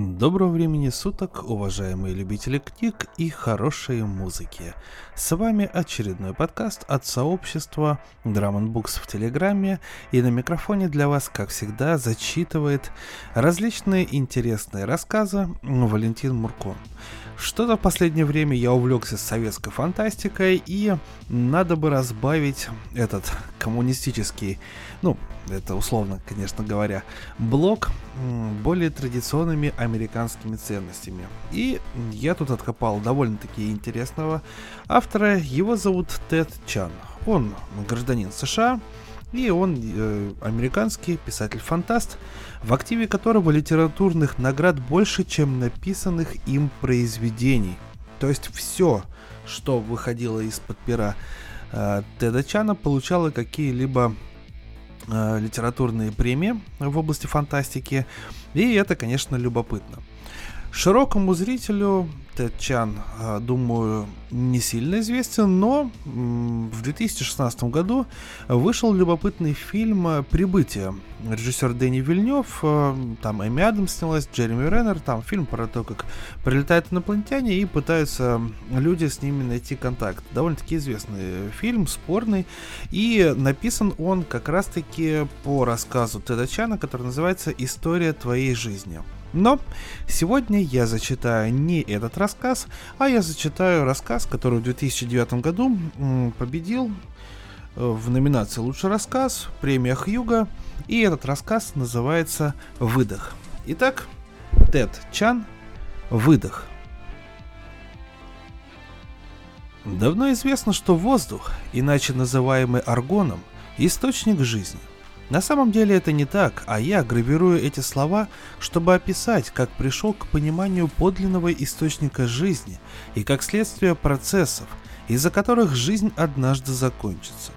Доброго времени суток, уважаемые любители книг и хорошей музыки. С вами очередной подкаст от сообщества Drum Books в Телеграме, и на микрофоне для вас, как всегда, зачитывает различные интересные рассказы Валентин Мурко. Что-то в последнее время я увлекся советской фантастикой, и надо бы разбавить этот коммунистический, ну, это условно, конечно говоря, блок более традиционными американскими ценностями. И я тут откопал довольно-таки интересного автора. Его зовут Тед Чан. Он гражданин США, и он э, американский писатель-фантаст, в активе которого литературных наград больше, чем написанных им произведений. То есть все, что выходило из-под пера э, Теда Чана, получало какие-либо литературные премии в области фантастики. И это, конечно, любопытно. Широкому зрителю Тед Чан, а, думаю, не сильно известен, но в 2016 году вышел любопытный фильм «Прибытие». Режиссер Дэнни Вильнев, а, там Эми Адамс снялась, Джереми Реннер, там фильм про то, как прилетают инопланетяне и пытаются люди с ними найти контакт. Довольно-таки известный фильм, спорный, и написан он как раз-таки по рассказу Теда Чана, который называется «История твоей жизни». Но сегодня я зачитаю не этот рассказ, а я зачитаю рассказ, который в 2009 году победил э, в номинации «Лучший рассказ», премия Хьюга, и этот рассказ называется «Выдох». Итак, Тед Чан «Выдох». Давно известно, что воздух, иначе называемый аргоном, источник жизни – на самом деле это не так, а я гравирую эти слова, чтобы описать, как пришел к пониманию подлинного источника жизни и как следствие процессов, из-за которых жизнь однажды закончится.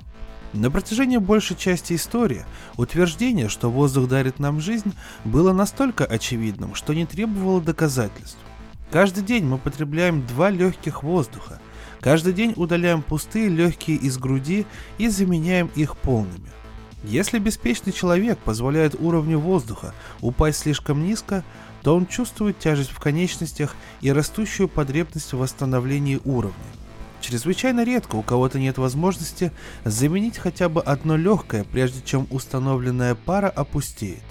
На протяжении большей части истории утверждение, что воздух дарит нам жизнь, было настолько очевидным, что не требовало доказательств. Каждый день мы потребляем два легких воздуха. Каждый день удаляем пустые легкие из груди и заменяем их полными. Если беспечный человек позволяет уровню воздуха упасть слишком низко, то он чувствует тяжесть в конечностях и растущую потребность в восстановлении уровня. Чрезвычайно редко у кого-то нет возможности заменить хотя бы одно легкое, прежде чем установленная пара опустеет.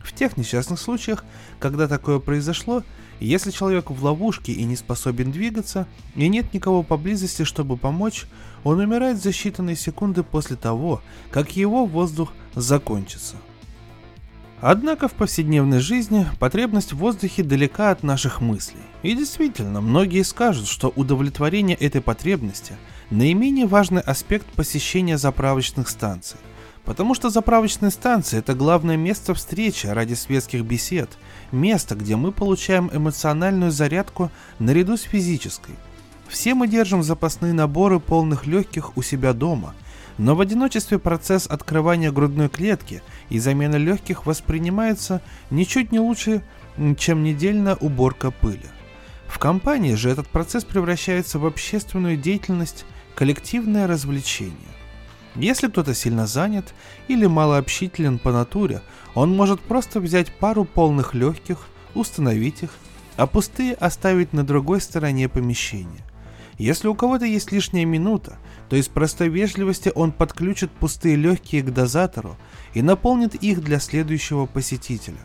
В тех несчастных случаях, когда такое произошло, если человек в ловушке и не способен двигаться, и нет никого поблизости, чтобы помочь, он умирает за считанные секунды после того, как его воздух закончится. Однако в повседневной жизни потребность в воздухе далека от наших мыслей. И действительно, многие скажут, что удовлетворение этой потребности – наименее важный аспект посещения заправочных станций. Потому что заправочные станции – это главное место встречи ради светских бесед, место, где мы получаем эмоциональную зарядку наряду с физической. Все мы держим запасные наборы полных легких у себя дома, но в одиночестве процесс открывания грудной клетки и замены легких воспринимается ничуть не лучше, чем недельная уборка пыли. В компании же этот процесс превращается в общественную деятельность, коллективное развлечение. Если кто-то сильно занят или малообщителен по натуре, он может просто взять пару полных легких, установить их, а пустые оставить на другой стороне помещения. Если у кого-то есть лишняя минута, то из простой вежливости он подключит пустые легкие к дозатору и наполнит их для следующего посетителя.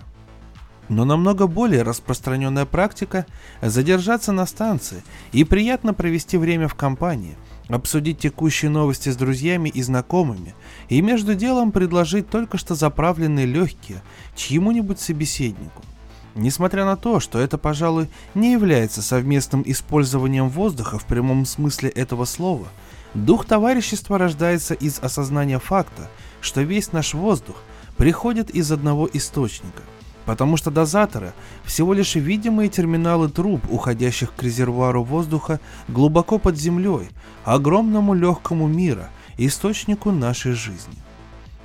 Но намного более распространенная практика – задержаться на станции и приятно провести время в компании, обсудить текущие новости с друзьями и знакомыми и между делом предложить только что заправленные легкие чьему-нибудь собеседнику. Несмотря на то, что это, пожалуй, не является совместным использованием воздуха в прямом смысле этого слова, дух товарищества рождается из осознания факта, что весь наш воздух приходит из одного источника, потому что дозаторы – всего лишь видимые терминалы труб, уходящих к резервуару воздуха глубоко под землей, огромному легкому мира, источнику нашей жизни.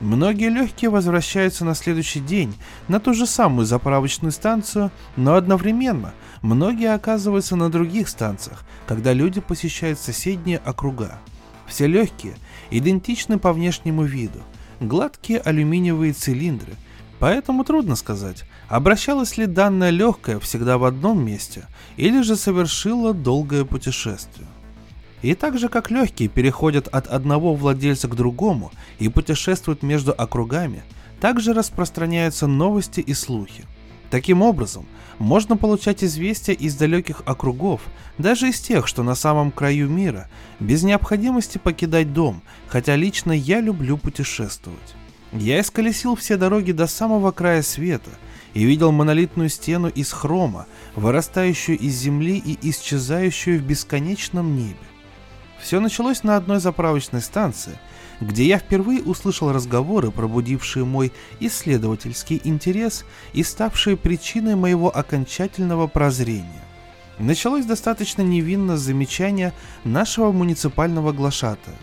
Многие легкие возвращаются на следующий день на ту же самую заправочную станцию, но одновременно многие оказываются на других станциях, когда люди посещают соседние округа. Все легкие идентичны по внешнему виду. Гладкие алюминиевые цилиндры, Поэтому трудно сказать, обращалась ли данная легкая всегда в одном месте, или же совершила долгое путешествие. И так же как легкие переходят от одного владельца к другому и путешествуют между округами, также распространяются новости и слухи. Таким образом, можно получать известия из далеких округов, даже из тех, что на самом краю мира, без необходимости покидать дом, хотя лично я люблю путешествовать. Я исколесил все дороги до самого края света и видел монолитную стену из хрома, вырастающую из земли и исчезающую в бесконечном небе. Все началось на одной заправочной станции, где я впервые услышал разговоры, пробудившие мой исследовательский интерес и ставшие причиной моего окончательного прозрения. Началось достаточно невинно с замечания нашего муниципального глашатая.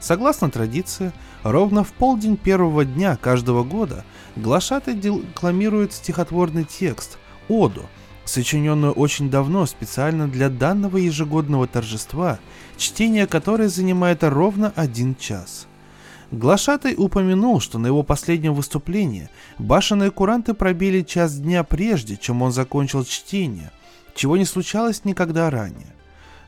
Согласно традиции, ровно в полдень первого дня каждого года глашатай декламирует стихотворный текст «Оду», сочиненную очень давно специально для данного ежегодного торжества, чтение которой занимает ровно один час. Глашатай упомянул, что на его последнем выступлении башенные куранты пробили час дня прежде, чем он закончил чтение, чего не случалось никогда ранее.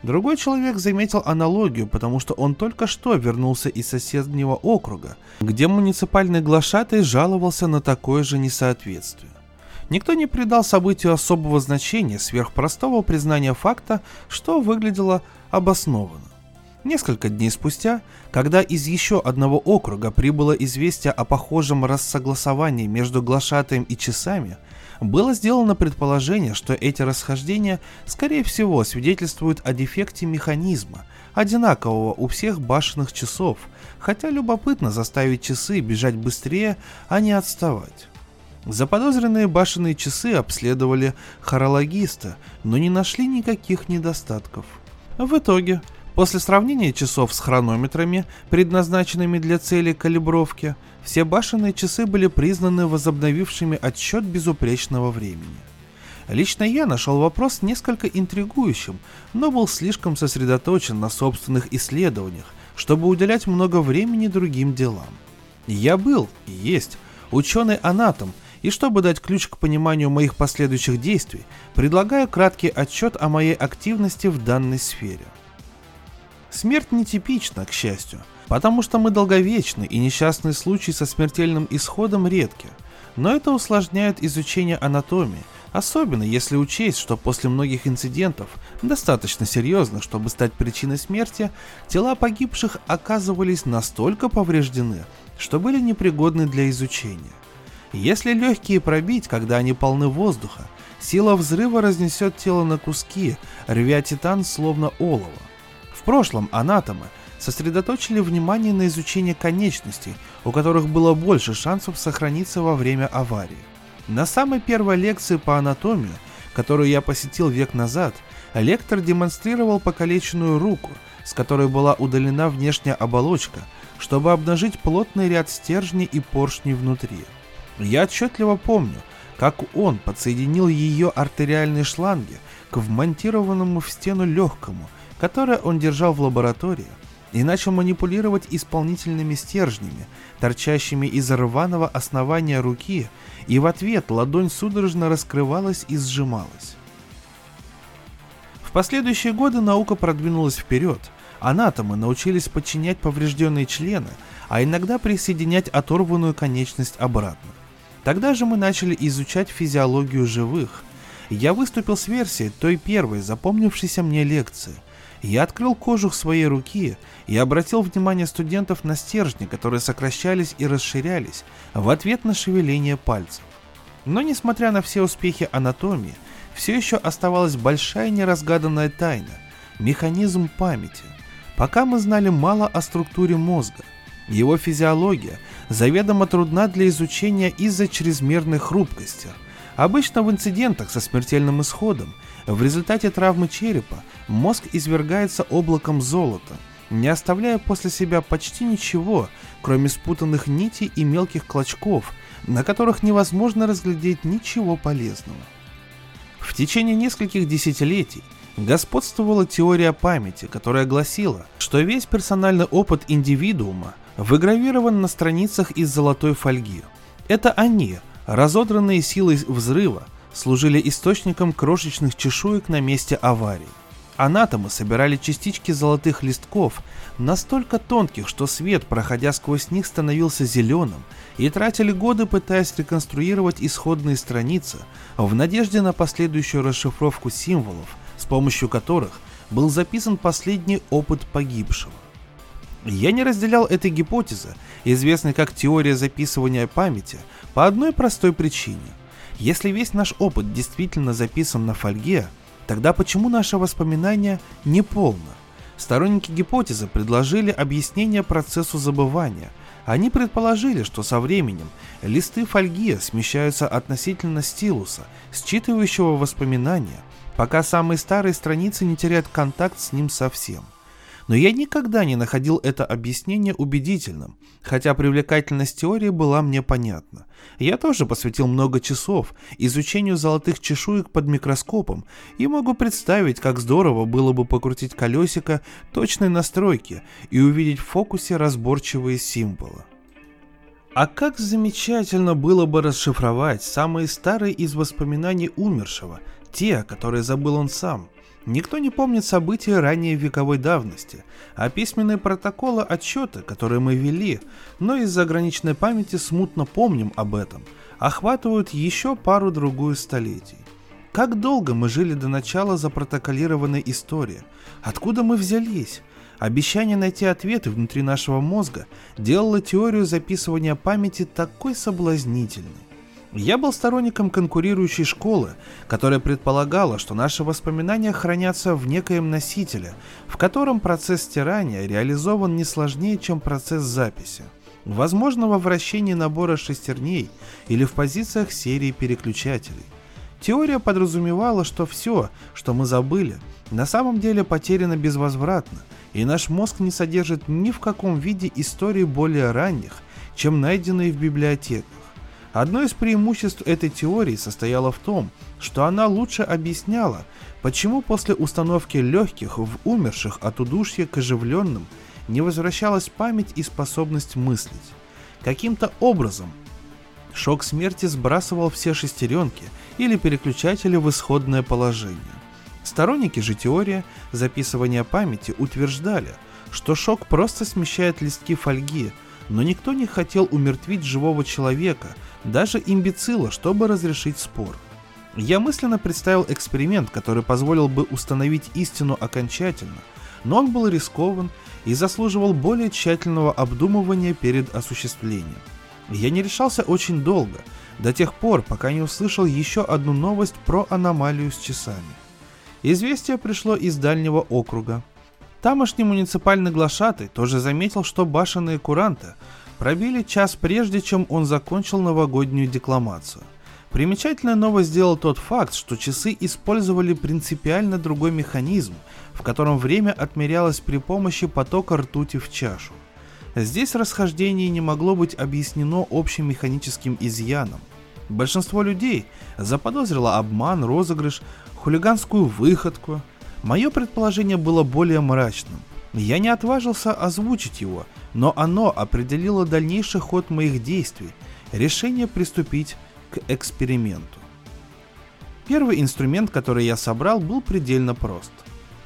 Другой человек заметил аналогию, потому что он только что вернулся из соседнего округа, где муниципальный глашатай жаловался на такое же несоответствие. Никто не придал событию особого значения сверх простого признания факта, что выглядело обоснованно. Несколько дней спустя, когда из еще одного округа прибыло известие о похожем рассогласовании между глашатаем и часами – было сделано предположение, что эти расхождения, скорее всего, свидетельствуют о дефекте механизма, одинакового у всех башенных часов, хотя любопытно заставить часы бежать быстрее, а не отставать. Заподозренные башенные часы обследовали хорологиста, но не нашли никаких недостатков. В итоге, после сравнения часов с хронометрами, предназначенными для цели калибровки, все башенные часы были признаны возобновившими отсчет безупречного времени. Лично я нашел вопрос несколько интригующим, но был слишком сосредоточен на собственных исследованиях, чтобы уделять много времени другим делам. Я был и есть ученый-анатом, и чтобы дать ключ к пониманию моих последующих действий, предлагаю краткий отчет о моей активности в данной сфере. Смерть нетипична, к счастью, потому что мы долговечны и несчастные случаи со смертельным исходом редки. Но это усложняет изучение анатомии, особенно если учесть, что после многих инцидентов, достаточно серьезных, чтобы стать причиной смерти, тела погибших оказывались настолько повреждены, что были непригодны для изучения. Если легкие пробить, когда они полны воздуха, сила взрыва разнесет тело на куски, рвя титан словно олово. В прошлом анатомы – сосредоточили внимание на изучении конечностей, у которых было больше шансов сохраниться во время аварии. На самой первой лекции по анатомии, которую я посетил век назад, лектор демонстрировал покалеченную руку, с которой была удалена внешняя оболочка, чтобы обнажить плотный ряд стержней и поршней внутри. Я отчетливо помню, как он подсоединил ее артериальные шланги к вмонтированному в стену легкому, которое он держал в лаборатории, и начал манипулировать исполнительными стержнями, торчащими из рваного основания руки, и в ответ ладонь судорожно раскрывалась и сжималась. В последующие годы наука продвинулась вперед, анатомы научились подчинять поврежденные члены, а иногда присоединять оторванную конечность обратно. Тогда же мы начали изучать физиологию живых. Я выступил с версией той первой запомнившейся мне лекции – я открыл кожух своей руки и обратил внимание студентов на стержни, которые сокращались и расширялись в ответ на шевеление пальцев. Но несмотря на все успехи анатомии, все еще оставалась большая неразгаданная тайна – механизм памяти. Пока мы знали мало о структуре мозга. Его физиология заведомо трудна для изучения из-за чрезмерной хрупкости. Обычно в инцидентах со смертельным исходом в результате травмы черепа мозг извергается облаком золота, не оставляя после себя почти ничего, кроме спутанных нитей и мелких клочков, на которых невозможно разглядеть ничего полезного. В течение нескольких десятилетий господствовала теория памяти, которая гласила, что весь персональный опыт индивидуума выгравирован на страницах из золотой фольги. Это они, Разодранные силой взрыва служили источником крошечных чешуек на месте аварии. Анатомы собирали частички золотых листков, настолько тонких, что свет, проходя сквозь них, становился зеленым, и тратили годы, пытаясь реконструировать исходные страницы в надежде на последующую расшифровку символов, с помощью которых был записан последний опыт погибшего. Я не разделял этой гипотезы, известной как теория записывания памяти, по одной простой причине. Если весь наш опыт действительно записан на фольге, Тогда почему наше воспоминание не полно? Сторонники гипотезы предложили объяснение процессу забывания. Они предположили, что со временем листы фольги смещаются относительно стилуса, считывающего воспоминания, пока самые старые страницы не теряют контакт с ним совсем – но я никогда не находил это объяснение убедительным, хотя привлекательность теории была мне понятна. Я тоже посвятил много часов изучению золотых чешуек под микроскопом и могу представить, как здорово было бы покрутить колесико точной настройки и увидеть в фокусе разборчивые символы. А как замечательно было бы расшифровать самые старые из воспоминаний умершего, те, которые забыл он сам – Никто не помнит события ранее вековой давности, а письменные протоколы отчета, которые мы вели, но из-за ограниченной памяти смутно помним об этом, охватывают еще пару-другую столетий. Как долго мы жили до начала запротоколированной истории? Откуда мы взялись? Обещание найти ответы внутри нашего мозга делало теорию записывания памяти такой соблазнительной. Я был сторонником конкурирующей школы, которая предполагала, что наши воспоминания хранятся в некоем носителе, в котором процесс стирания реализован не сложнее, чем процесс записи. Возможно, во вращении набора шестерней или в позициях серии переключателей. Теория подразумевала, что все, что мы забыли, на самом деле потеряно безвозвратно, и наш мозг не содержит ни в каком виде истории более ранних, чем найденные в библиотеках. Одно из преимуществ этой теории состояло в том, что она лучше объясняла, почему после установки легких в умерших от удушья к оживленным не возвращалась память и способность мыслить. Каким-то образом шок смерти сбрасывал все шестеренки или переключатели в исходное положение. Сторонники же теории записывания памяти утверждали, что шок просто смещает листки фольги, но никто не хотел умертвить живого человека – даже имбецила, чтобы разрешить спор. Я мысленно представил эксперимент, который позволил бы установить истину окончательно, но он был рискован и заслуживал более тщательного обдумывания перед осуществлением. Я не решался очень долго, до тех пор, пока не услышал еще одну новость про аномалию с часами. Известие пришло из дальнего округа. Тамошний муниципальный глашатый тоже заметил, что башенные куранты пробили час прежде, чем он закончил новогоднюю декламацию. Примечательной новость сделал тот факт, что часы использовали принципиально другой механизм, в котором время отмерялось при помощи потока ртути в чашу. Здесь расхождение не могло быть объяснено общим механическим изъяном. Большинство людей заподозрило обман, розыгрыш, хулиганскую выходку. Мое предположение было более мрачным. Я не отважился озвучить его – но оно определило дальнейший ход моих действий, решение приступить к эксперименту. Первый инструмент, который я собрал, был предельно прост.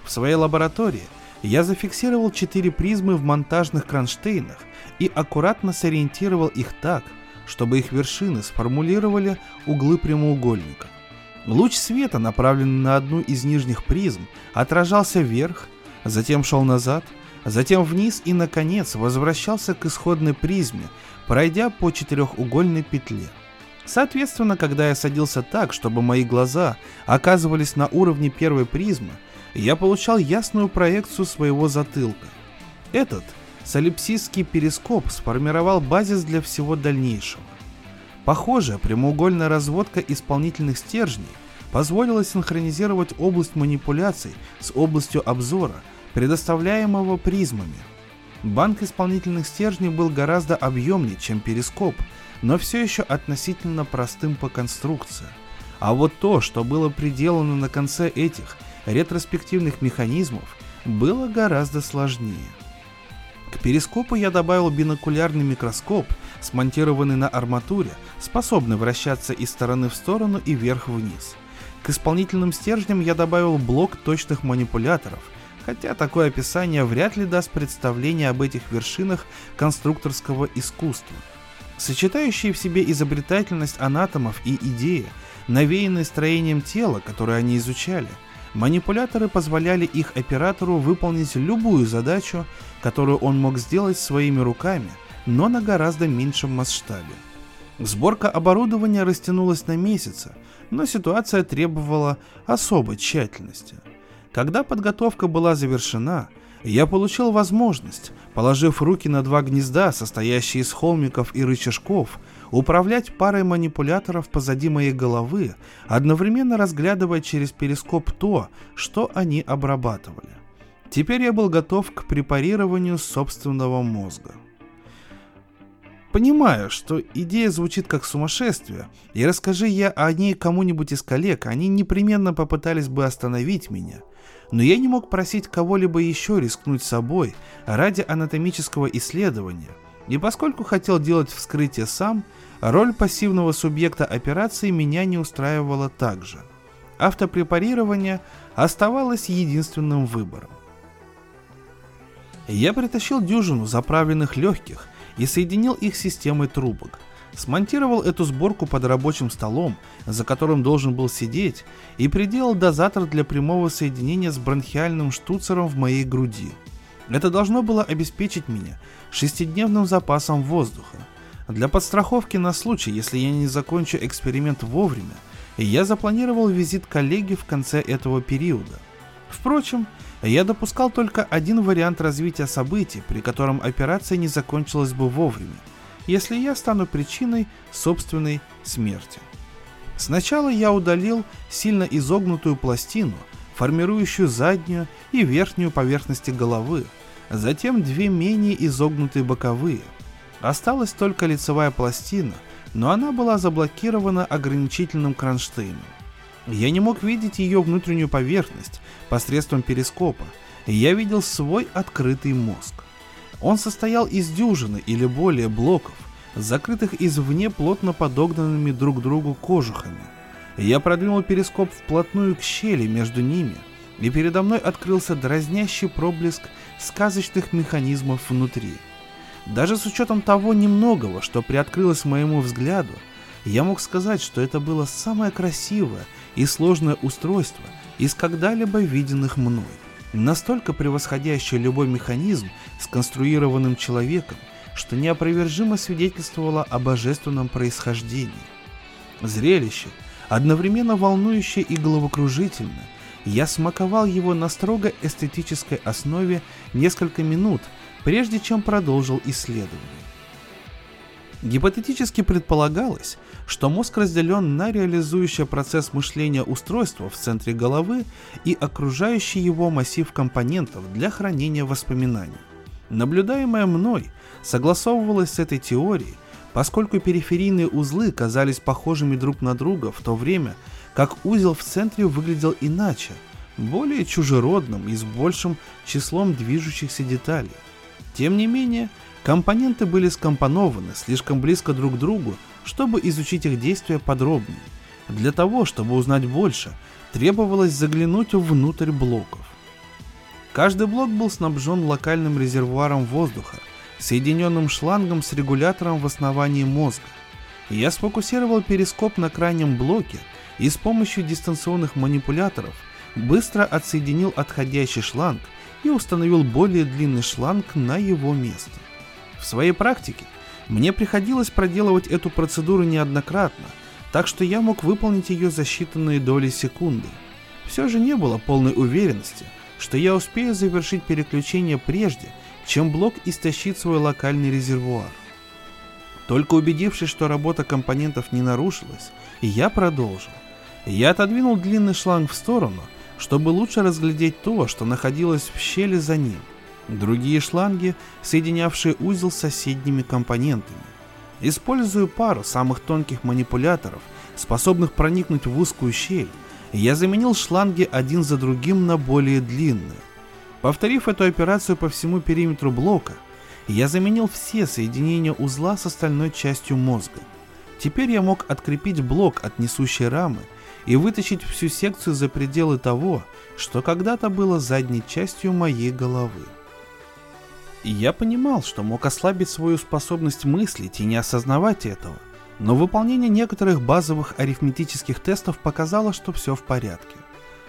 В своей лаборатории я зафиксировал четыре призмы в монтажных кронштейнах и аккуратно сориентировал их так, чтобы их вершины сформулировали углы прямоугольника. Луч света, направленный на одну из нижних призм, отражался вверх, затем шел назад – затем вниз и, наконец, возвращался к исходной призме, пройдя по четырехугольной петле. Соответственно, когда я садился так, чтобы мои глаза оказывались на уровне первой призмы, я получал ясную проекцию своего затылка. Этот солипсистский перископ сформировал базис для всего дальнейшего. Похоже, прямоугольная разводка исполнительных стержней позволила синхронизировать область манипуляций с областью обзора – предоставляемого призмами. Банк исполнительных стержней был гораздо объемнее, чем перископ, но все еще относительно простым по конструкции. А вот то, что было приделано на конце этих ретроспективных механизмов, было гораздо сложнее. К перископу я добавил бинокулярный микроскоп смонтированный на арматуре, способный вращаться из стороны в сторону и вверх-вниз. К исполнительным стержням я добавил блок точных манипуляторов, хотя такое описание вряд ли даст представление об этих вершинах конструкторского искусства. Сочетающие в себе изобретательность анатомов и идеи, навеянные строением тела, которое они изучали, манипуляторы позволяли их оператору выполнить любую задачу, которую он мог сделать своими руками, но на гораздо меньшем масштабе. Сборка оборудования растянулась на месяцы, но ситуация требовала особой тщательности. Когда подготовка была завершена, я получил возможность, положив руки на два гнезда, состоящие из холмиков и рычажков, управлять парой манипуляторов позади моей головы, одновременно разглядывая через перископ то, что они обрабатывали. Теперь я был готов к препарированию собственного мозга. Понимаю, что идея звучит как сумасшествие, и расскажи я о ней кому-нибудь из коллег, они непременно попытались бы остановить меня. Но я не мог просить кого-либо еще рискнуть собой ради анатомического исследования, и поскольку хотел делать вскрытие сам, роль пассивного субъекта операции меня не устраивала также. Автопрепарирование оставалось единственным выбором. Я притащил дюжину заправленных легких, и соединил их системой трубок. Смонтировал эту сборку под рабочим столом, за которым должен был сидеть, и приделал дозатор для прямого соединения с бронхиальным штуцером в моей груди. Это должно было обеспечить меня шестидневным запасом воздуха. Для подстраховки на случай, если я не закончу эксперимент вовремя, я запланировал визит коллеги в конце этого периода. Впрочем, я допускал только один вариант развития событий, при котором операция не закончилась бы вовремя, если я стану причиной собственной смерти. Сначала я удалил сильно изогнутую пластину, формирующую заднюю и верхнюю поверхности головы, затем две менее изогнутые боковые. Осталась только лицевая пластина, но она была заблокирована ограничительным кронштейном. Я не мог видеть ее внутреннюю поверхность посредством перископа, я видел свой открытый мозг. Он состоял из дюжины или более блоков, закрытых извне плотно подогнанными друг другу кожухами. Я продвинул перископ вплотную к щели между ними, и передо мной открылся дразнящий проблеск сказочных механизмов внутри. Даже с учетом того немногого, что приоткрылось моему взгляду, я мог сказать, что это было самое красивое и сложное устройство из когда-либо виденных мной, настолько превосходящее любой механизм, сконструированным человеком, что неопровержимо свидетельствовало о божественном происхождении. Зрелище, одновременно волнующее и головокружительное, я смаковал его на строго эстетической основе несколько минут, прежде чем продолжил исследование. Гипотетически предполагалось, что мозг разделен на реализующее процесс мышления устройства в центре головы и окружающий его массив компонентов для хранения воспоминаний. Наблюдаемое мной согласовывалось с этой теорией, поскольку периферийные узлы казались похожими друг на друга в то время, как узел в центре выглядел иначе, более чужеродным и с большим числом движущихся деталей. Тем не менее, компоненты были скомпонованы слишком близко друг к другу, чтобы изучить их действия подробнее. Для того, чтобы узнать больше, требовалось заглянуть внутрь блоков. Каждый блок был снабжен локальным резервуаром воздуха, соединенным шлангом с регулятором в основании мозга. Я сфокусировал перископ на крайнем блоке и с помощью дистанционных манипуляторов быстро отсоединил отходящий шланг и установил более длинный шланг на его место. В своей практике мне приходилось проделывать эту процедуру неоднократно, так что я мог выполнить ее за считанные доли секунды. Все же не было полной уверенности, что я успею завершить переключение прежде, чем блок истощит свой локальный резервуар. Только убедившись, что работа компонентов не нарушилась, я продолжил. Я отодвинул длинный шланг в сторону, чтобы лучше разглядеть то, что находилось в щели за ним. Другие шланги, соединявшие узел с соседними компонентами. Используя пару самых тонких манипуляторов, способных проникнуть в узкую щель, я заменил шланги один за другим на более длинные. Повторив эту операцию по всему периметру блока, Я заменил все соединения узла с остальной частью мозга. Теперь я мог открепить блок от несущей рамы и вытащить всю секцию за пределы того, что когда-то было задней частью моей головы. И я понимал, что мог ослабить свою способность мыслить и не осознавать этого, но выполнение некоторых базовых арифметических тестов показало, что все в порядке.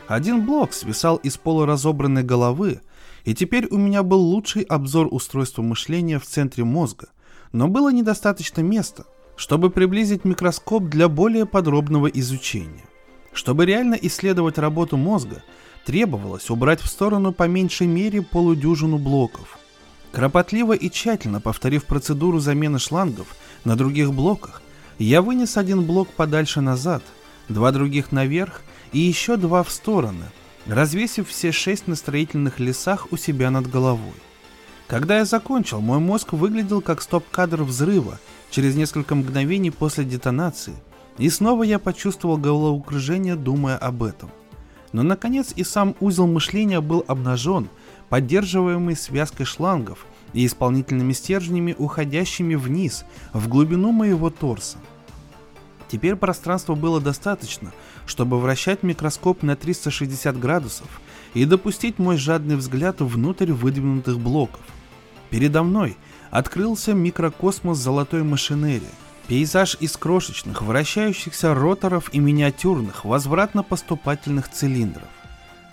Один блок свисал из полуразобранной головы, и теперь у меня был лучший обзор устройства мышления в центре мозга, но было недостаточно места, чтобы приблизить микроскоп для более подробного изучения. Чтобы реально исследовать работу мозга, требовалось убрать в сторону по меньшей мере полудюжину блоков. Кропотливо и тщательно повторив процедуру замены шлангов на других блоках, я вынес один блок подальше назад, два других наверх и еще два в стороны, развесив все шесть на строительных лесах у себя над головой. Когда я закончил, мой мозг выглядел как стоп-кадр взрыва через несколько мгновений после детонации, и снова я почувствовал головокружение, думая об этом. Но наконец и сам узел мышления был обнажен, поддерживаемый связкой шлангов и исполнительными стержнями, уходящими вниз, в глубину моего торса. Теперь пространства было достаточно, чтобы вращать микроскоп на 360 градусов и допустить мой жадный взгляд внутрь выдвинутых блоков. Передо мной открылся микрокосмос золотой машинерии, пейзаж из крошечных, вращающихся роторов и миниатюрных, возвратно-поступательных цилиндров.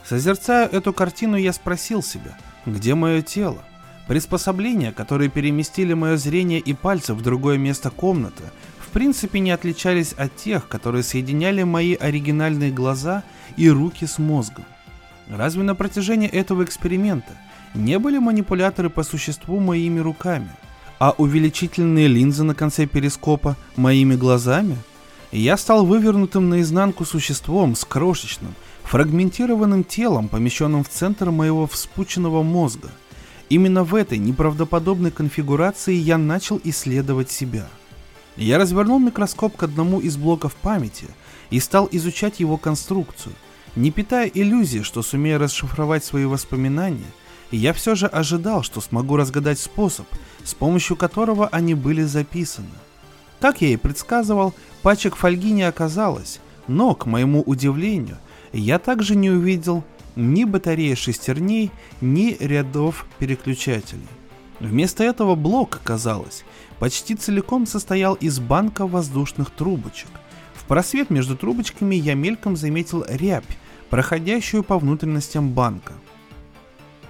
Созерцая эту картину, я спросил себя, где мое тело? Приспособления, которые переместили мое зрение и пальцы в другое место комнаты, принципе не отличались от тех, которые соединяли мои оригинальные глаза и руки с мозгом. Разве на протяжении этого эксперимента не были манипуляторы по существу моими руками, а увеличительные линзы на конце перископа моими глазами? Я стал вывернутым наизнанку существом с крошечным, фрагментированным телом, помещенным в центр моего вспученного мозга. Именно в этой неправдоподобной конфигурации я начал исследовать себя – я развернул микроскоп к одному из блоков памяти и стал изучать его конструкцию, не питая иллюзии, что сумею расшифровать свои воспоминания, я все же ожидал, что смогу разгадать способ, с помощью которого они были записаны. Как я и предсказывал, пачек фольги не оказалось, но, к моему удивлению, я также не увидел ни батареи шестерней, ни рядов переключателей. Вместо этого блок, казалось, почти целиком состоял из банка воздушных трубочек. В просвет между трубочками я мельком заметил рябь, проходящую по внутренностям банка.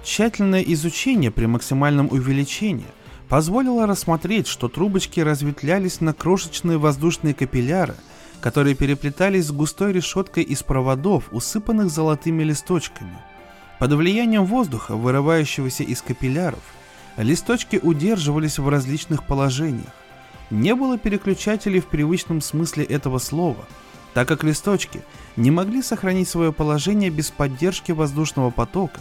Тщательное изучение при максимальном увеличении позволило рассмотреть, что трубочки разветвлялись на крошечные воздушные капилляры, которые переплетались с густой решеткой из проводов, усыпанных золотыми листочками. Под влиянием воздуха, вырывающегося из капилляров, Листочки удерживались в различных положениях. Не было переключателей в привычном смысле этого слова, так как листочки не могли сохранить свое положение без поддержки воздушного потока,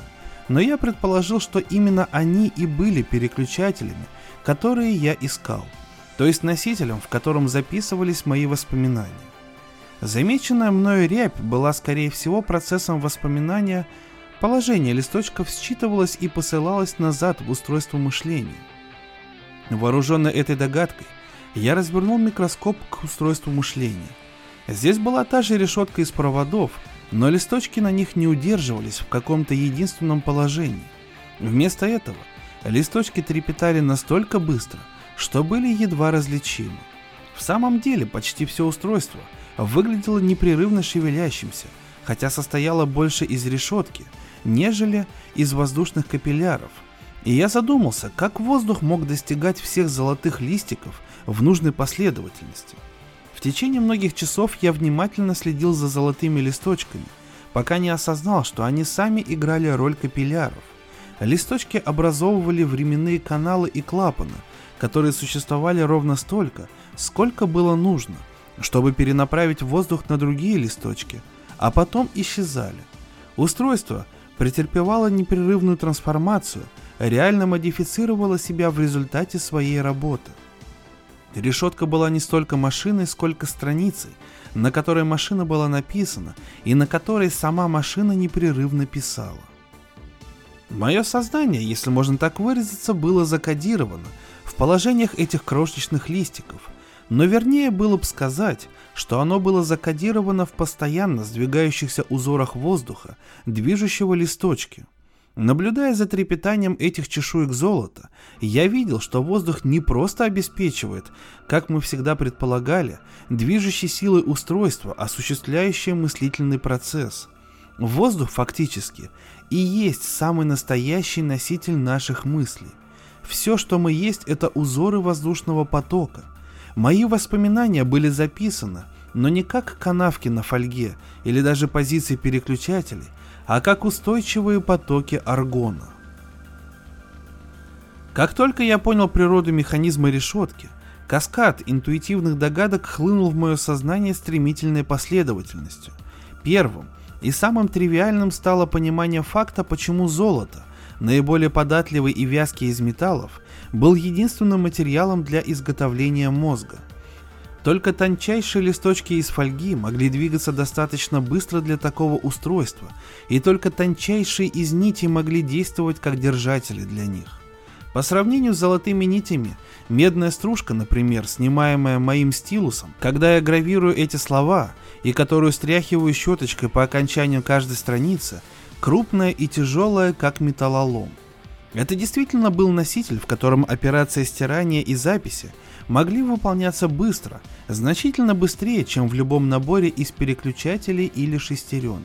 но я предположил, что именно они и были переключателями, которые я искал, то есть носителем, в котором записывались мои воспоминания. Замеченная мною рябь была скорее всего процессом воспоминания Положение листочков считывалось и посылалось назад в устройство мышления. Вооруженный этой догадкой, я развернул микроскоп к устройству мышления. Здесь была та же решетка из проводов, но листочки на них не удерживались в каком-то единственном положении. Вместо этого листочки трепетали настолько быстро, что были едва различимы. В самом деле почти все устройство выглядело непрерывно шевелящимся, хотя состояло больше из решетки – нежели из воздушных капилляров. И я задумался, как воздух мог достигать всех золотых листиков в нужной последовательности. В течение многих часов я внимательно следил за золотыми листочками, пока не осознал, что они сами играли роль капилляров. Листочки образовывали временные каналы и клапаны, которые существовали ровно столько, сколько было нужно, чтобы перенаправить воздух на другие листочки, а потом исчезали. Устройство претерпевала непрерывную трансформацию, реально модифицировала себя в результате своей работы. Решетка была не столько машиной, сколько страницей, на которой машина была написана и на которой сама машина непрерывно писала. Мое сознание, если можно так выразиться, было закодировано в положениях этих крошечных листиков, но вернее было бы сказать, что оно было закодировано в постоянно сдвигающихся узорах воздуха, движущего листочки. Наблюдая за трепетанием этих чешуек золота, я видел, что воздух не просто обеспечивает, как мы всегда предполагали, движущей силой устройства, осуществляющее мыслительный процесс. Воздух фактически и есть самый настоящий носитель наших мыслей. Все, что мы есть, это узоры воздушного потока. Мои воспоминания были записаны, но не как канавки на фольге или даже позиции переключателей, а как устойчивые потоки аргона. Как только я понял природу механизма решетки, каскад интуитивных догадок хлынул в мое сознание стремительной последовательностью. Первым и самым тривиальным стало понимание факта, почему золото, наиболее податливый и вязкий из металлов, был единственным материалом для изготовления мозга – только тончайшие листочки из фольги могли двигаться достаточно быстро для такого устройства, и только тончайшие из нитей могли действовать как держатели для них. По сравнению с золотыми нитями, медная стружка, например, снимаемая моим стилусом, когда я гравирую эти слова и которую стряхиваю щеточкой по окончанию каждой страницы, крупная и тяжелая, как металлолом. Это действительно был носитель, в котором операция стирания и записи могли выполняться быстро, значительно быстрее, чем в любом наборе из переключателей или шестеренок.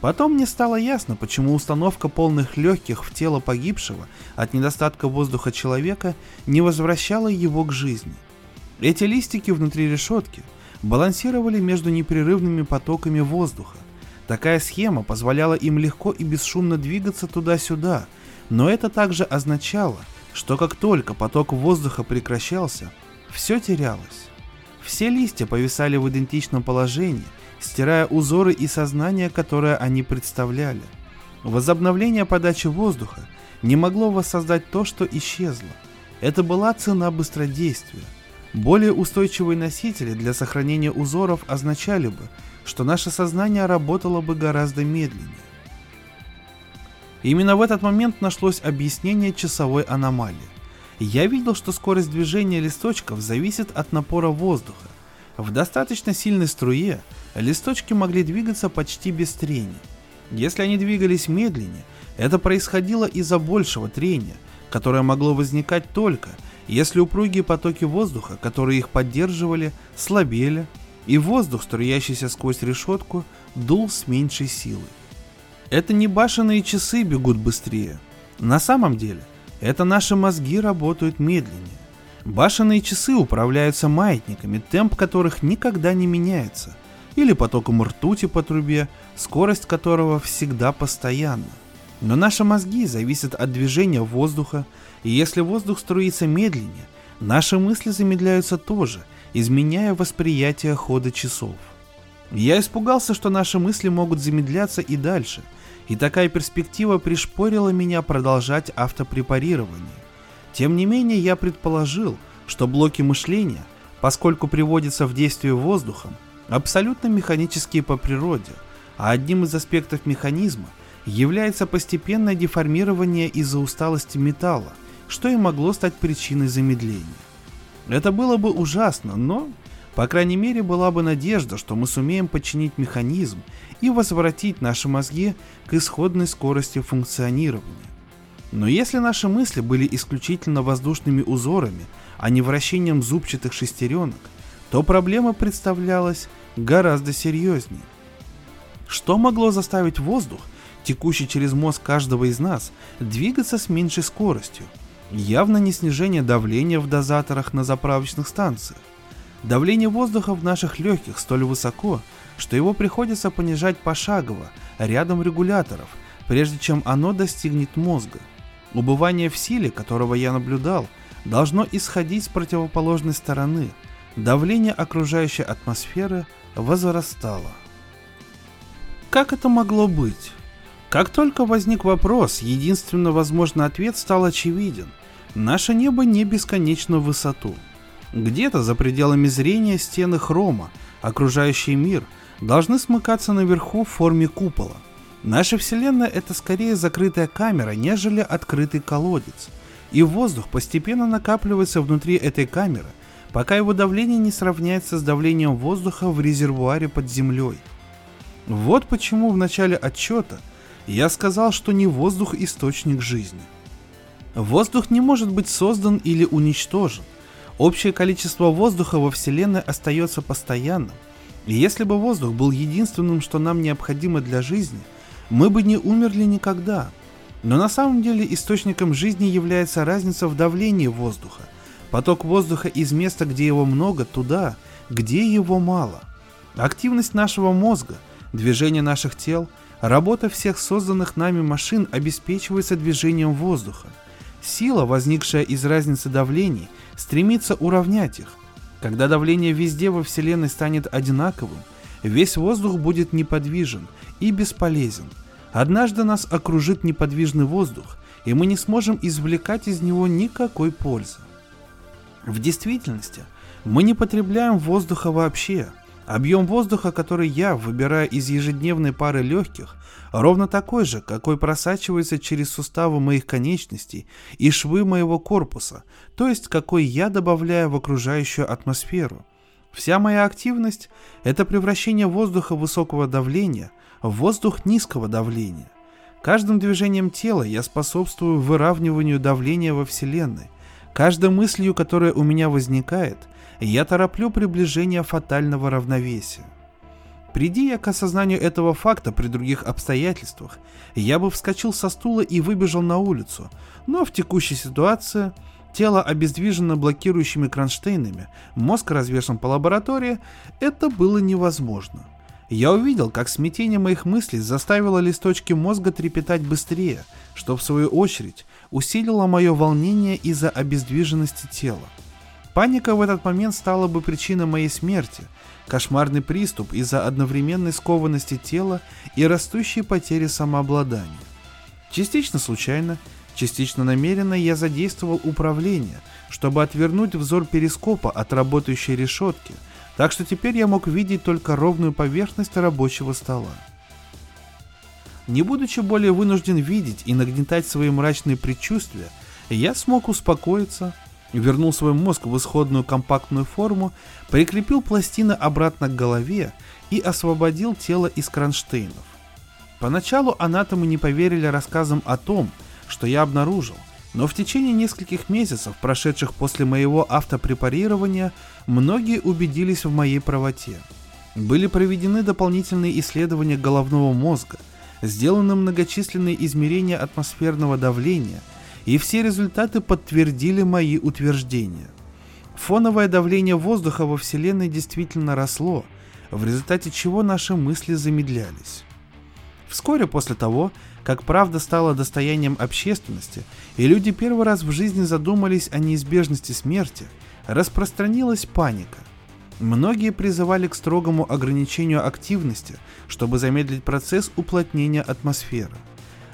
Потом мне стало ясно, почему установка полных легких в тело погибшего от недостатка воздуха человека не возвращала его к жизни. Эти листики внутри решетки балансировали между непрерывными потоками воздуха. Такая схема позволяла им легко и бесшумно двигаться туда-сюда, но это также означало, что как только поток воздуха прекращался, все терялось. Все листья повисали в идентичном положении, стирая узоры и сознание, которое они представляли. Возобновление подачи воздуха не могло воссоздать то, что исчезло. Это была цена быстродействия. Более устойчивые носители для сохранения узоров означали бы, что наше сознание работало бы гораздо медленнее. Именно в этот момент нашлось объяснение часовой аномалии. Я видел, что скорость движения листочков зависит от напора воздуха. В достаточно сильной струе листочки могли двигаться почти без трения. Если они двигались медленнее, это происходило из-за большего трения, которое могло возникать только, если упругие потоки воздуха, которые их поддерживали, слабели, и воздух, струящийся сквозь решетку, дул с меньшей силой. Это не башенные часы бегут быстрее. На самом деле, это наши мозги работают медленнее. Башенные часы управляются маятниками, темп которых никогда не меняется, или потоком ртути по трубе, скорость которого всегда постоянна. Но наши мозги зависят от движения воздуха, и если воздух струится медленнее, наши мысли замедляются тоже, изменяя восприятие хода часов. Я испугался, что наши мысли могут замедляться и дальше – и такая перспектива пришпорила меня продолжать автопрепарирование. Тем не менее, я предположил, что блоки мышления, поскольку приводятся в действие воздухом, абсолютно механические по природе, а одним из аспектов механизма является постепенное деформирование из-за усталости металла, что и могло стать причиной замедления. Это было бы ужасно, но по крайней мере, была бы надежда, что мы сумеем подчинить механизм и возвратить наши мозги к исходной скорости функционирования. Но если наши мысли были исключительно воздушными узорами, а не вращением зубчатых шестеренок, то проблема представлялась гораздо серьезнее. Что могло заставить воздух, текущий через мозг каждого из нас, двигаться с меньшей скоростью? Явно не снижение давления в дозаторах на заправочных станциях. Давление воздуха в наших легких столь высоко, что его приходится понижать пошагово, рядом регуляторов, прежде чем оно достигнет мозга. Убывание в силе, которого я наблюдал, должно исходить с противоположной стороны. Давление окружающей атмосферы возрастало. Как это могло быть? Как только возник вопрос, единственно возможный ответ стал очевиден. Наше небо не бесконечно в высоту. Где-то за пределами зрения стены хрома, окружающий мир, должны смыкаться наверху в форме купола. Наша Вселенная — это скорее закрытая камера, нежели открытый колодец. И воздух постепенно накапливается внутри этой камеры, пока его давление не сравняется с давлением воздуха в резервуаре под землей. Вот почему в начале отчета я сказал, что не воздух источник жизни. Воздух не может быть создан или уничтожен. Общее количество воздуха во Вселенной остается постоянным. Если бы воздух был единственным, что нам необходимо для жизни, мы бы не умерли никогда. Но на самом деле источником жизни является разница в давлении воздуха. Поток воздуха из места, где его много, туда, где его мало. Активность нашего мозга, движение наших тел, работа всех созданных нами машин обеспечивается движением воздуха – Сила, возникшая из разницы давлений, стремится уравнять их. Когда давление везде во Вселенной станет одинаковым, весь воздух будет неподвижен и бесполезен. Однажды нас окружит неподвижный воздух, и мы не сможем извлекать из него никакой пользы. В действительности, мы не потребляем воздуха вообще – Объем воздуха, который я выбираю из ежедневной пары легких, ровно такой же, какой просачивается через суставы моих конечностей и швы моего корпуса, то есть какой я добавляю в окружающую атмосферу. Вся моя активность – это превращение воздуха высокого давления в воздух низкого давления. Каждым движением тела я способствую выравниванию давления во Вселенной. Каждой мыслью, которая у меня возникает – я тороплю приближение фатального равновесия. Приди я к осознанию этого факта при других обстоятельствах, я бы вскочил со стула и выбежал на улицу, но в текущей ситуации тело обездвижено блокирующими кронштейнами, мозг развешен по лаборатории, это было невозможно. Я увидел, как смятение моих мыслей заставило листочки мозга трепетать быстрее, что в свою очередь усилило мое волнение из-за обездвиженности тела. Паника в этот момент стала бы причиной моей смерти, кошмарный приступ из-за одновременной скованности тела и растущей потери самообладания. Частично случайно, частично намеренно я задействовал управление, чтобы отвернуть взор перископа от работающей решетки, так что теперь я мог видеть только ровную поверхность рабочего стола. Не будучи более вынужден видеть и нагнетать свои мрачные предчувствия, я смог успокоиться, вернул свой мозг в исходную компактную форму, прикрепил пластины обратно к голове и освободил тело из кронштейнов. Поначалу анатомы не поверили рассказам о том, что я обнаружил, но в течение нескольких месяцев, прошедших после моего автопрепарирования, многие убедились в моей правоте. Были проведены дополнительные исследования головного мозга, сделаны многочисленные измерения атмосферного давления – и все результаты подтвердили мои утверждения. Фоновое давление воздуха во Вселенной действительно росло, в результате чего наши мысли замедлялись. Вскоре после того, как правда стала достоянием общественности, и люди первый раз в жизни задумались о неизбежности смерти, распространилась паника. Многие призывали к строгому ограничению активности, чтобы замедлить процесс уплотнения атмосферы.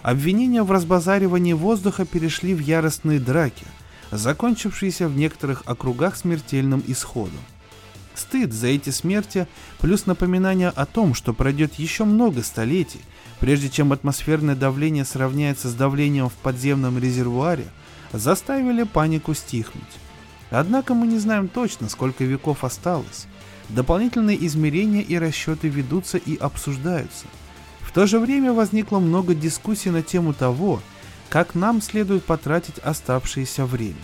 Обвинения в разбазаривании воздуха перешли в яростные драки, закончившиеся в некоторых округах смертельным исходом. Стыд за эти смерти, плюс напоминание о том, что пройдет еще много столетий, прежде чем атмосферное давление сравняется с давлением в подземном резервуаре, заставили панику стихнуть. Однако мы не знаем точно, сколько веков осталось. Дополнительные измерения и расчеты ведутся и обсуждаются – в то же время возникло много дискуссий на тему того, как нам следует потратить оставшееся время.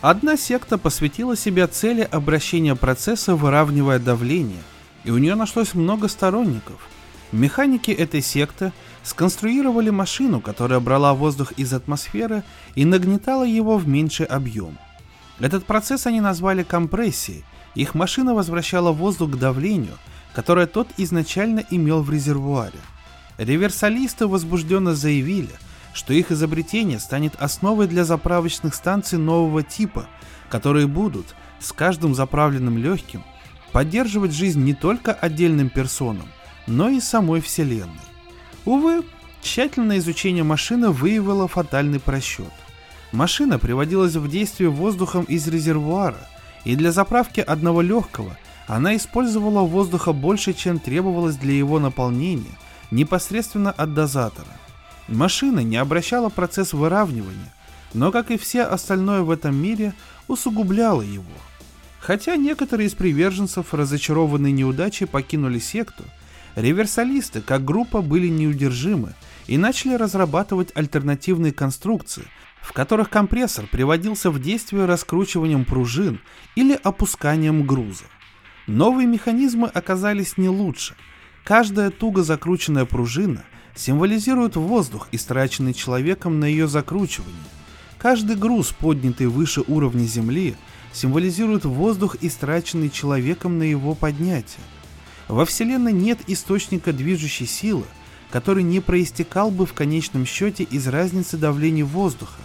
Одна секта посвятила себя цели обращения процесса, выравнивая давление, и у нее нашлось много сторонников. Механики этой секты сконструировали машину, которая брала воздух из атмосферы и нагнетала его в меньший объем. Этот процесс они назвали компрессией. Их машина возвращала воздух к давлению – которое тот изначально имел в резервуаре. Реверсалисты возбужденно заявили, что их изобретение станет основой для заправочных станций нового типа, которые будут с каждым заправленным легким поддерживать жизнь не только отдельным персонам, но и самой Вселенной. Увы, тщательное изучение машины выявило фатальный просчет. Машина приводилась в действие воздухом из резервуара, и для заправки одного легкого она использовала воздуха больше, чем требовалось для его наполнения, непосредственно от дозатора. Машина не обращала процесс выравнивания, но, как и все остальное в этом мире, усугубляла его. Хотя некоторые из приверженцев, разочарованные неудачей, покинули секту, реверсалисты как группа были неудержимы и начали разрабатывать альтернативные конструкции, в которых компрессор приводился в действие раскручиванием пружин или опусканием груза. Новые механизмы оказались не лучше. Каждая туго закрученная пружина символизирует воздух, истраченный человеком на ее закручивание. Каждый груз, поднятый выше уровня Земли, символизирует воздух, истраченный человеком на его поднятие. Во Вселенной нет источника движущей силы, который не проистекал бы в конечном счете из разницы давления воздуха,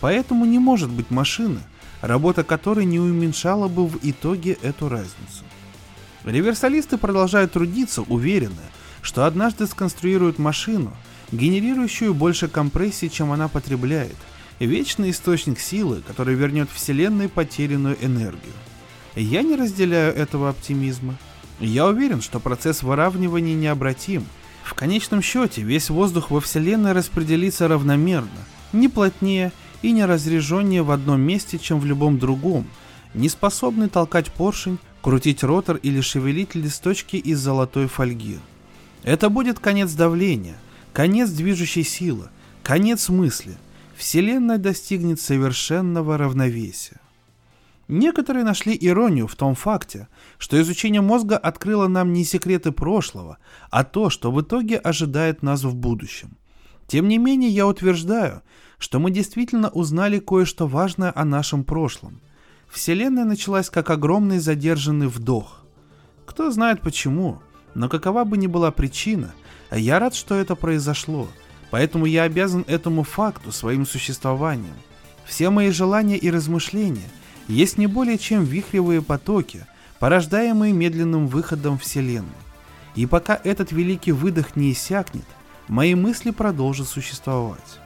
поэтому не может быть машины, работа которой не уменьшала бы в итоге эту разницу. Реверсалисты продолжают трудиться, уверенно, что однажды сконструируют машину, генерирующую больше компрессии, чем она потребляет, вечный источник силы, который вернет Вселенной потерянную энергию. Я не разделяю этого оптимизма. Я уверен, что процесс выравнивания необратим. В конечном счете весь воздух во Вселенной распределится равномерно, не плотнее и не разреженнее в одном месте, чем в любом другом, не способный толкать поршень, крутить ротор или шевелить листочки из золотой фольги. Это будет конец давления, конец движущей силы, конец мысли. Вселенная достигнет совершенного равновесия. Некоторые нашли иронию в том факте, что изучение мозга открыло нам не секреты прошлого, а то, что в итоге ожидает нас в будущем. Тем не менее, я утверждаю, что мы действительно узнали кое-что важное о нашем прошлом – Вселенная началась как огромный задержанный вдох. Кто знает почему, но какова бы ни была причина, я рад, что это произошло, поэтому я обязан этому факту своим существованием. Все мои желания и размышления есть не более чем вихревые потоки, порождаемые медленным выходом Вселенной. И пока этот великий выдох не иссякнет, мои мысли продолжат существовать.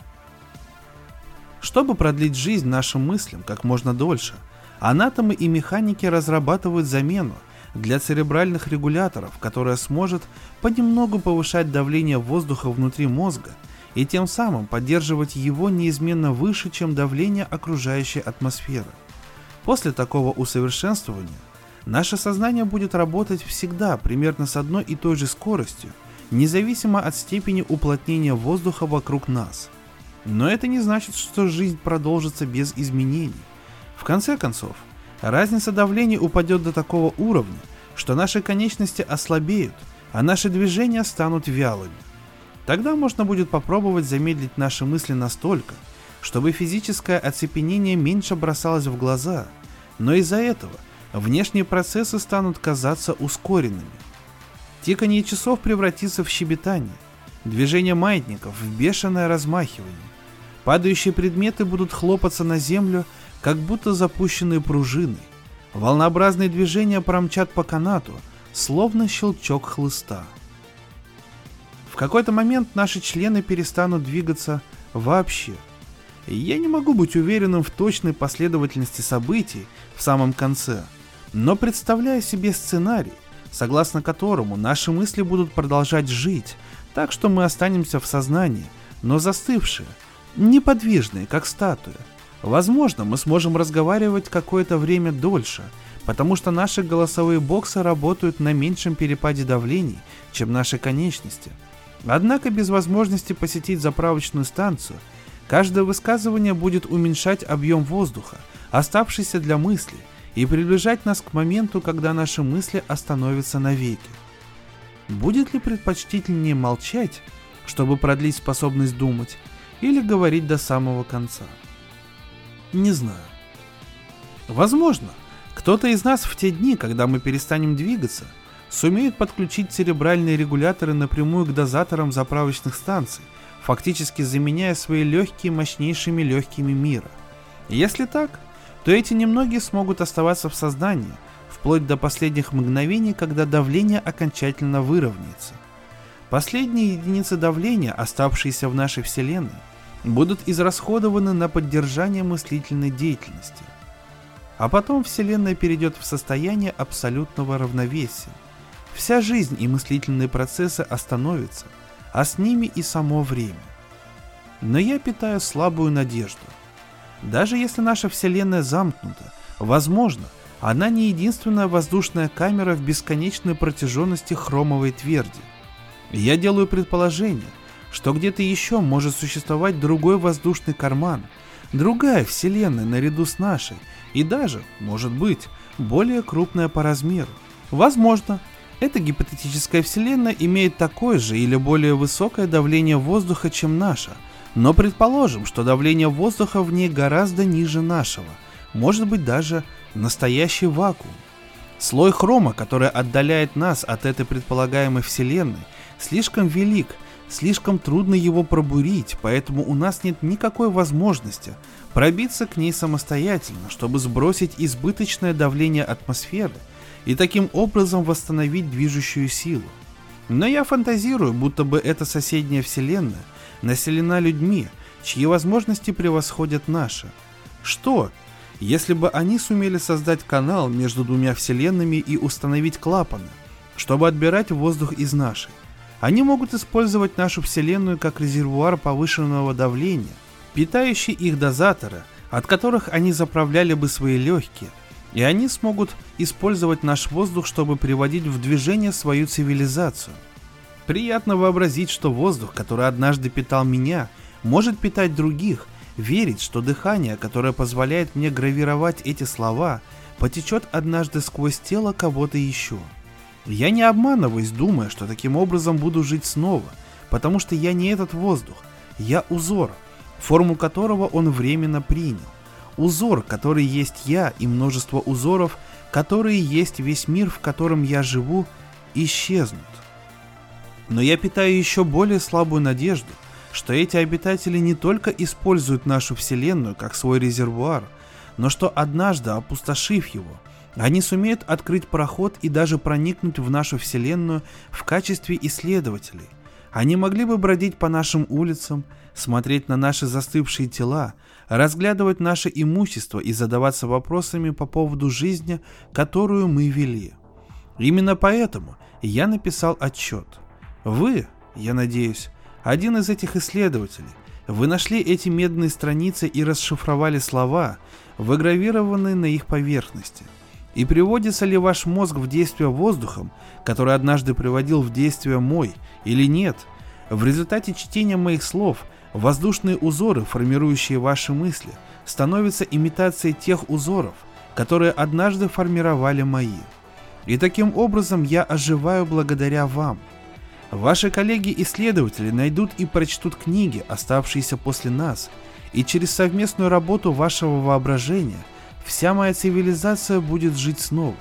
Чтобы продлить жизнь нашим мыслям как можно дольше – Анатомы и механики разрабатывают замену для церебральных регуляторов, которая сможет понемногу повышать давление воздуха внутри мозга и тем самым поддерживать его неизменно выше, чем давление окружающей атмосферы. После такого усовершенствования наше сознание будет работать всегда примерно с одной и той же скоростью, независимо от степени уплотнения воздуха вокруг нас. Но это не значит, что жизнь продолжится без изменений. Конце концов, разница давления упадет до такого уровня, что наши конечности ослабеют, а наши движения станут вялыми. Тогда можно будет попробовать замедлить наши мысли настолько, чтобы физическое оцепенение меньше бросалось в глаза, но из-за этого внешние процессы станут казаться ускоренными. Тиканье часов превратится в щебетание, движение маятников в бешеное размахивание. Падающие предметы будут хлопаться на землю, как будто запущенные пружины. Волнообразные движения промчат по канату, словно щелчок хлыста. В какой-то момент наши члены перестанут двигаться вообще. я не могу быть уверенным в точной последовательности событий в самом конце, но представляю себе сценарий, согласно которому наши мысли будут продолжать жить, так что мы останемся в сознании, но застывшие, неподвижные, как статуя, Возможно, мы сможем разговаривать какое-то время дольше, потому что наши голосовые боксы работают на меньшем перепаде давлений, чем наши конечности. Однако без возможности посетить заправочную станцию, каждое высказывание будет уменьшать объем воздуха, оставшийся для мысли, и приближать нас к моменту, когда наши мысли остановятся навеки. Будет ли предпочтительнее молчать, чтобы продлить способность думать, или говорить до самого конца? Не знаю. Возможно, кто-то из нас в те дни, когда мы перестанем двигаться, сумеет подключить церебральные регуляторы напрямую к дозаторам заправочных станций, фактически заменяя свои легкие мощнейшими легкими мира. если так, то эти немногие смогут оставаться в сознании, вплоть до последних мгновений, когда давление окончательно выровняется. Последние единицы давления, оставшиеся в нашей Вселенной, будут израсходованы на поддержание мыслительной деятельности. А потом Вселенная перейдет в состояние абсолютного равновесия. Вся жизнь и мыслительные процессы остановятся, а с ними и само время. Но я питаю слабую надежду. Даже если наша Вселенная замкнута, возможно, она не единственная воздушная камера в бесконечной протяженности хромовой тверди. Я делаю предположение, что где-то еще может существовать другой воздушный карман, другая Вселенная наряду с нашей, и даже, может быть, более крупная по размеру. Возможно, эта гипотетическая Вселенная имеет такое же или более высокое давление воздуха, чем наша, но предположим, что давление воздуха в ней гораздо ниже нашего, может быть даже настоящий вакуум. Слой хрома, который отдаляет нас от этой предполагаемой Вселенной, слишком велик, слишком трудно его пробурить, поэтому у нас нет никакой возможности пробиться к ней самостоятельно, чтобы сбросить избыточное давление атмосферы и таким образом восстановить движущую силу. Но я фантазирую, будто бы эта соседняя Вселенная населена людьми, чьи возможности превосходят наши. Что, если бы они сумели создать канал между двумя вселенными и установить клапаны, чтобы отбирать воздух из нашей. Они могут использовать нашу вселенную как резервуар повышенного давления, питающий их дозаторы, от которых они заправляли бы свои легкие, и они смогут использовать наш воздух, чтобы приводить в движение свою цивилизацию. Приятно вообразить, что воздух, который однажды питал меня, может питать других – верить, что дыхание, которое позволяет мне гравировать эти слова, потечет однажды сквозь тело кого-то еще. Я не обманываюсь, думая, что таким образом буду жить снова, потому что я не этот воздух, я узор, форму которого он временно принял. Узор, который есть я и множество узоров, которые есть весь мир, в котором я живу, исчезнут. Но я питаю еще более слабую надежду – что эти обитатели не только используют нашу Вселенную как свой резервуар, но что однажды, опустошив его, они сумеют открыть проход и даже проникнуть в нашу Вселенную в качестве исследователей. Они могли бы бродить по нашим улицам, смотреть на наши застывшие тела, разглядывать наше имущество и задаваться вопросами по поводу жизни, которую мы вели. Именно поэтому я написал отчет. Вы, я надеюсь, один из этих исследователей. Вы нашли эти медные страницы и расшифровали слова, выгравированные на их поверхности. И приводится ли ваш мозг в действие воздухом, который однажды приводил в действие мой, или нет? В результате чтения моих слов воздушные узоры, формирующие ваши мысли, становятся имитацией тех узоров, которые однажды формировали мои. И таким образом я оживаю благодаря вам – Ваши коллеги-исследователи найдут и прочтут книги, оставшиеся после нас, и через совместную работу вашего воображения вся моя цивилизация будет жить снова.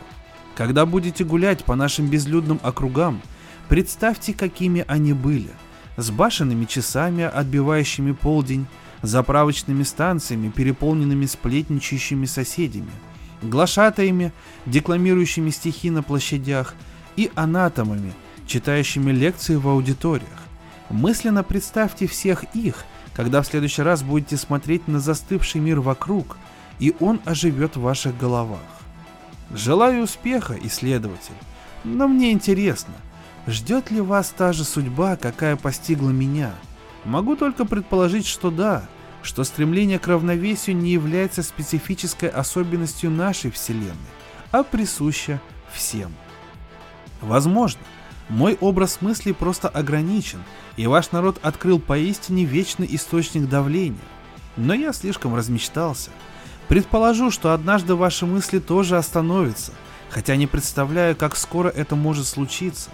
Когда будете гулять по нашим безлюдным округам, представьте, какими они были. С башенными часами, отбивающими полдень, заправочными станциями, переполненными сплетничающими соседями, глашатаями, декламирующими стихи на площадях, и анатомами – читающими лекции в аудиториях. Мысленно представьте всех их, когда в следующий раз будете смотреть на застывший мир вокруг, и он оживет в ваших головах. Желаю успеха, исследователь, но мне интересно, ждет ли вас та же судьба, какая постигла меня? Могу только предположить, что да, что стремление к равновесию не является специфической особенностью нашей Вселенной, а присуще всем. Возможно, мой образ мысли просто ограничен, и ваш народ открыл поистине вечный источник давления. Но я слишком размечтался. Предположу, что однажды ваши мысли тоже остановятся, хотя не представляю, как скоро это может случиться.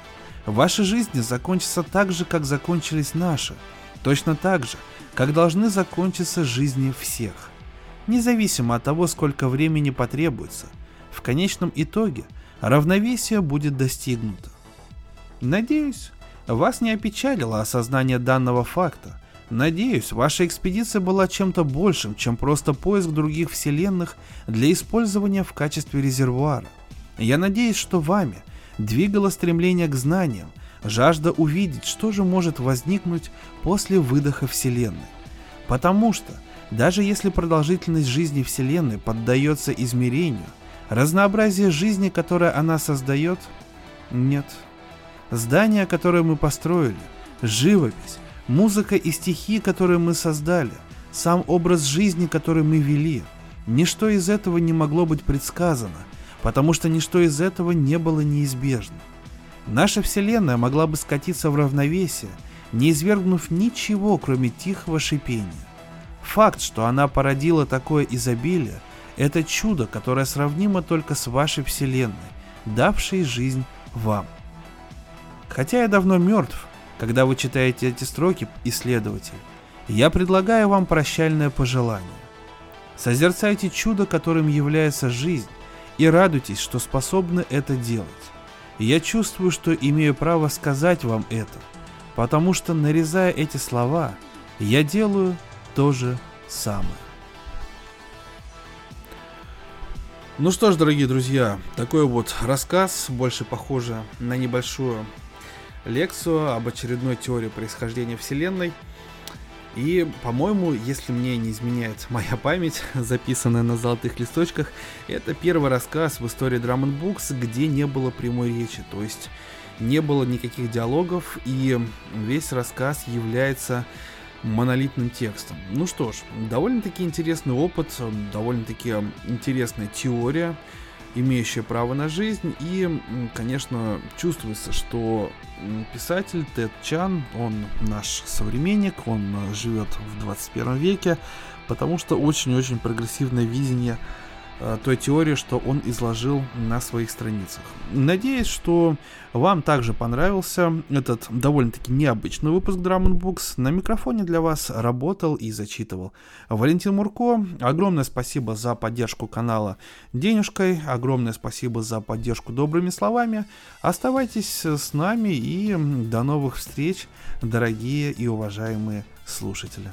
Ваши жизни закончатся так же, как закончились наши. Точно так же, как должны закончиться жизни всех. Независимо от того, сколько времени потребуется, в конечном итоге равновесие будет достигнуто. Надеюсь, вас не опечалило осознание данного факта. Надеюсь, ваша экспедиция была чем-то большим, чем просто поиск других вселенных для использования в качестве резервуара. Я надеюсь, что вами двигало стремление к знаниям, жажда увидеть, что же может возникнуть после выдоха Вселенной. Потому что, даже если продолжительность жизни Вселенной поддается измерению, разнообразие жизни, которое она создает, нет. Здание, которое мы построили, живопись, музыка и стихи, которые мы создали, сам образ жизни, который мы вели. Ничто из этого не могло быть предсказано, потому что ничто из этого не было неизбежно. Наша Вселенная могла бы скатиться в равновесие, не извергнув ничего, кроме тихого шипения. Факт, что она породила такое изобилие, это чудо, которое сравнимо только с вашей Вселенной, давшей жизнь вам. Хотя я давно мертв, когда вы читаете эти строки, исследователь, я предлагаю вам прощальное пожелание. Созерцайте чудо, которым является жизнь, и радуйтесь, что способны это делать. я чувствую, что имею право сказать вам это, потому что, нарезая эти слова, я делаю то же самое. Ну что ж, дорогие друзья, такой вот рассказ, больше похоже на небольшую лекцию об очередной теории происхождения Вселенной. И, по-моему, если мне не изменяет моя память, записанная на золотых листочках, это первый рассказ в истории Drum Books, где не было прямой речи, то есть не было никаких диалогов, и весь рассказ является монолитным текстом. Ну что ж, довольно-таки интересный опыт, довольно-таки интересная теория, имеющая право на жизнь. И, конечно, чувствуется, что писатель Тед Чан, он наш современник, он живет в 21 веке, потому что очень-очень прогрессивное видение Э, той теории, что он изложил на своих страницах. Надеюсь, что вам также понравился этот довольно-таки необычный выпуск Drum Books. На микрофоне для вас работал и зачитывал Валентин Мурко. Огромное спасибо за поддержку канала денежкой, огромное спасибо за поддержку добрыми словами. Оставайтесь с нами и до новых встреч, дорогие и уважаемые слушатели.